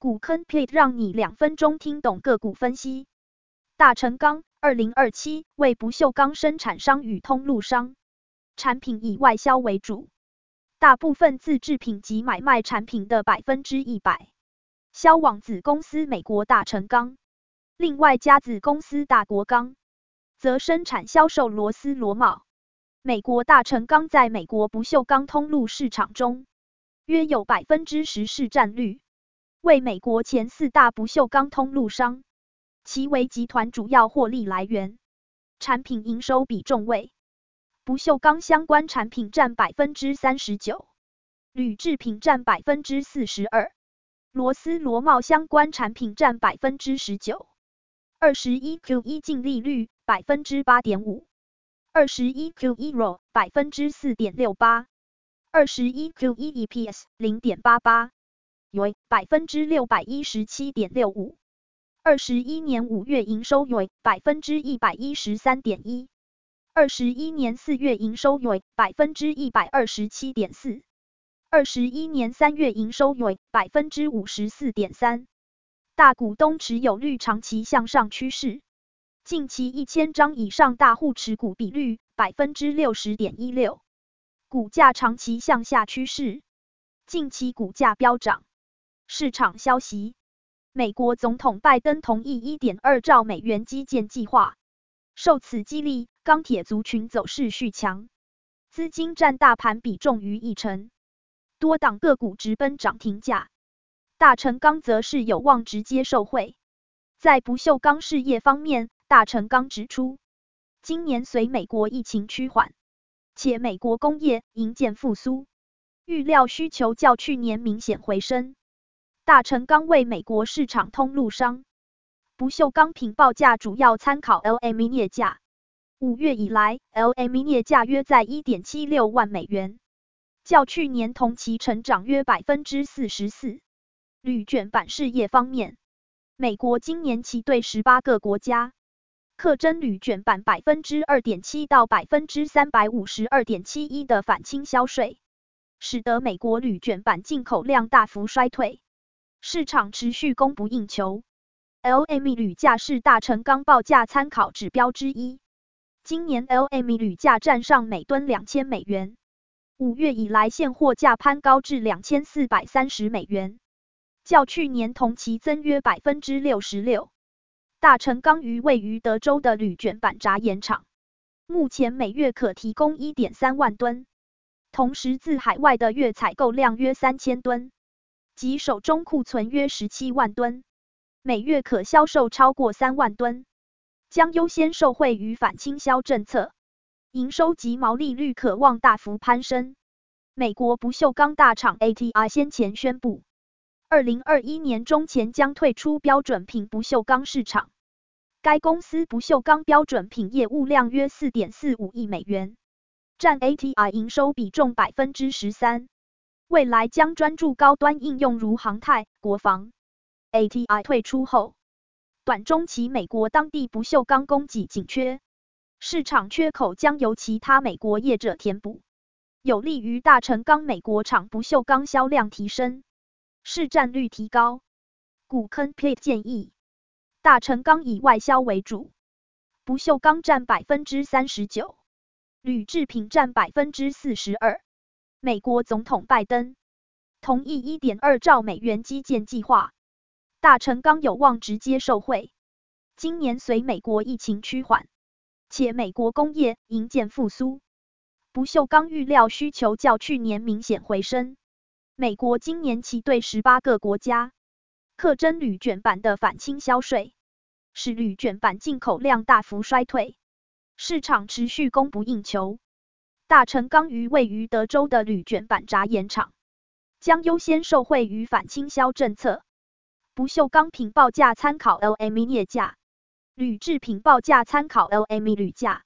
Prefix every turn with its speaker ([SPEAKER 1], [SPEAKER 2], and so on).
[SPEAKER 1] 股坑 plate 让你两分钟听懂个股分析。大成钢二零二七为不锈钢生产商与通路商，产品以外销为主，大部分自制品及买卖产品的百分之一百销往子公司美国大成钢，另外家子公司大国钢则生产销售螺丝螺帽。美国大成钢在美国不锈钢通路市场中约有百分之十市占率。为美国前四大不锈钢通路商，其为集团主要获利来源。产品营收比重为不锈钢相关产品占百分之三十九，铝制品占百分之四十二，螺丝螺帽相关产品占百分之十九。二十一 Q 一净利率百分之八点五，二十一 Q 一 ROE 百分之四点六八，二十一 Q 一 EPS 零点八八。为百分之六百一十七点六五，二十一年五月营收为百分之一百一十三点一，二十一年四月营收为百分之一百二十七点四，二十一年三月营收为百分之五十四点三。大股东持有率长期向上趋势，近期一千张以上大户持股比率百分之六十点一六，股价长期向下趋势，近期股价飙涨。市场消息：美国总统拜登同意一点二兆美元基建计划，受此激励，钢铁族群走势续强，资金占大盘比重逾一成，多档个股直奔涨停价。大成钢则是有望直接受惠。在不锈钢事业方面，大成钢指出，今年随美国疫情趋缓，且美国工业营建复苏，预料需求较去年明显回升。大成钢为美国市场通路商，不锈钢品报价主要参考 LME 镍价。五月以来，LME 镍价约在一点七六万美元，较去年同期成长约百分之四十四。铝卷板事业方面，美国今年起对十八个国家课征铝卷板百分之二点七到百分之三百五十二点七一的反倾销税，使得美国铝卷板进口量大幅衰退。市场持续供不应求，LME 铝价是大成钢报价参考指标之一。今年 LME 铝价站上每吨两千美元，五月以来现货价攀高至两千四百三十美元，较去年同期增约百分之六十六。大成钢于位于德州的铝卷板轧盐厂，目前每月可提供一点三万吨，同时自海外的月采购量约三千吨。及手中库存约十七万吨，每月可销售超过三万吨，将优先受惠于反倾销政策，营收及毛利率可望大幅攀升。美国不锈钢大厂 ATI 先前宣布，二零二一年中前将退出标准品不锈钢市场。该公司不锈钢标准品业务量约四点四五亿美元，占 ATI 营收比重百分之十三。未来将专注高端应用，如航太、国防。ATI 退出后，短中期美国当地不锈钢供给紧缺，市场缺口将由其他美国业者填补，有利于大成钢美国厂不锈钢销量提升，市占率提高。股坑 pit 建议，大成钢以外销为主，不锈钢占百分之三十九，铝制品占百分之四十二。美国总统拜登同意一点二兆美元基建计划，大成钢有望直接受惠。今年随美国疫情趋缓，且美国工业营建复苏，不锈钢预料需求较去年明显回升。美国今年起对十八个国家课征铝卷板的反倾销税，使铝卷板进口量大幅衰退，市场持续供不应求。大成钢于位于德州的铝卷板轧盐厂，将优先受惠于反倾销政策。不锈钢品报价参考 LME 镍价，铝制品报价参考 LME 铝价。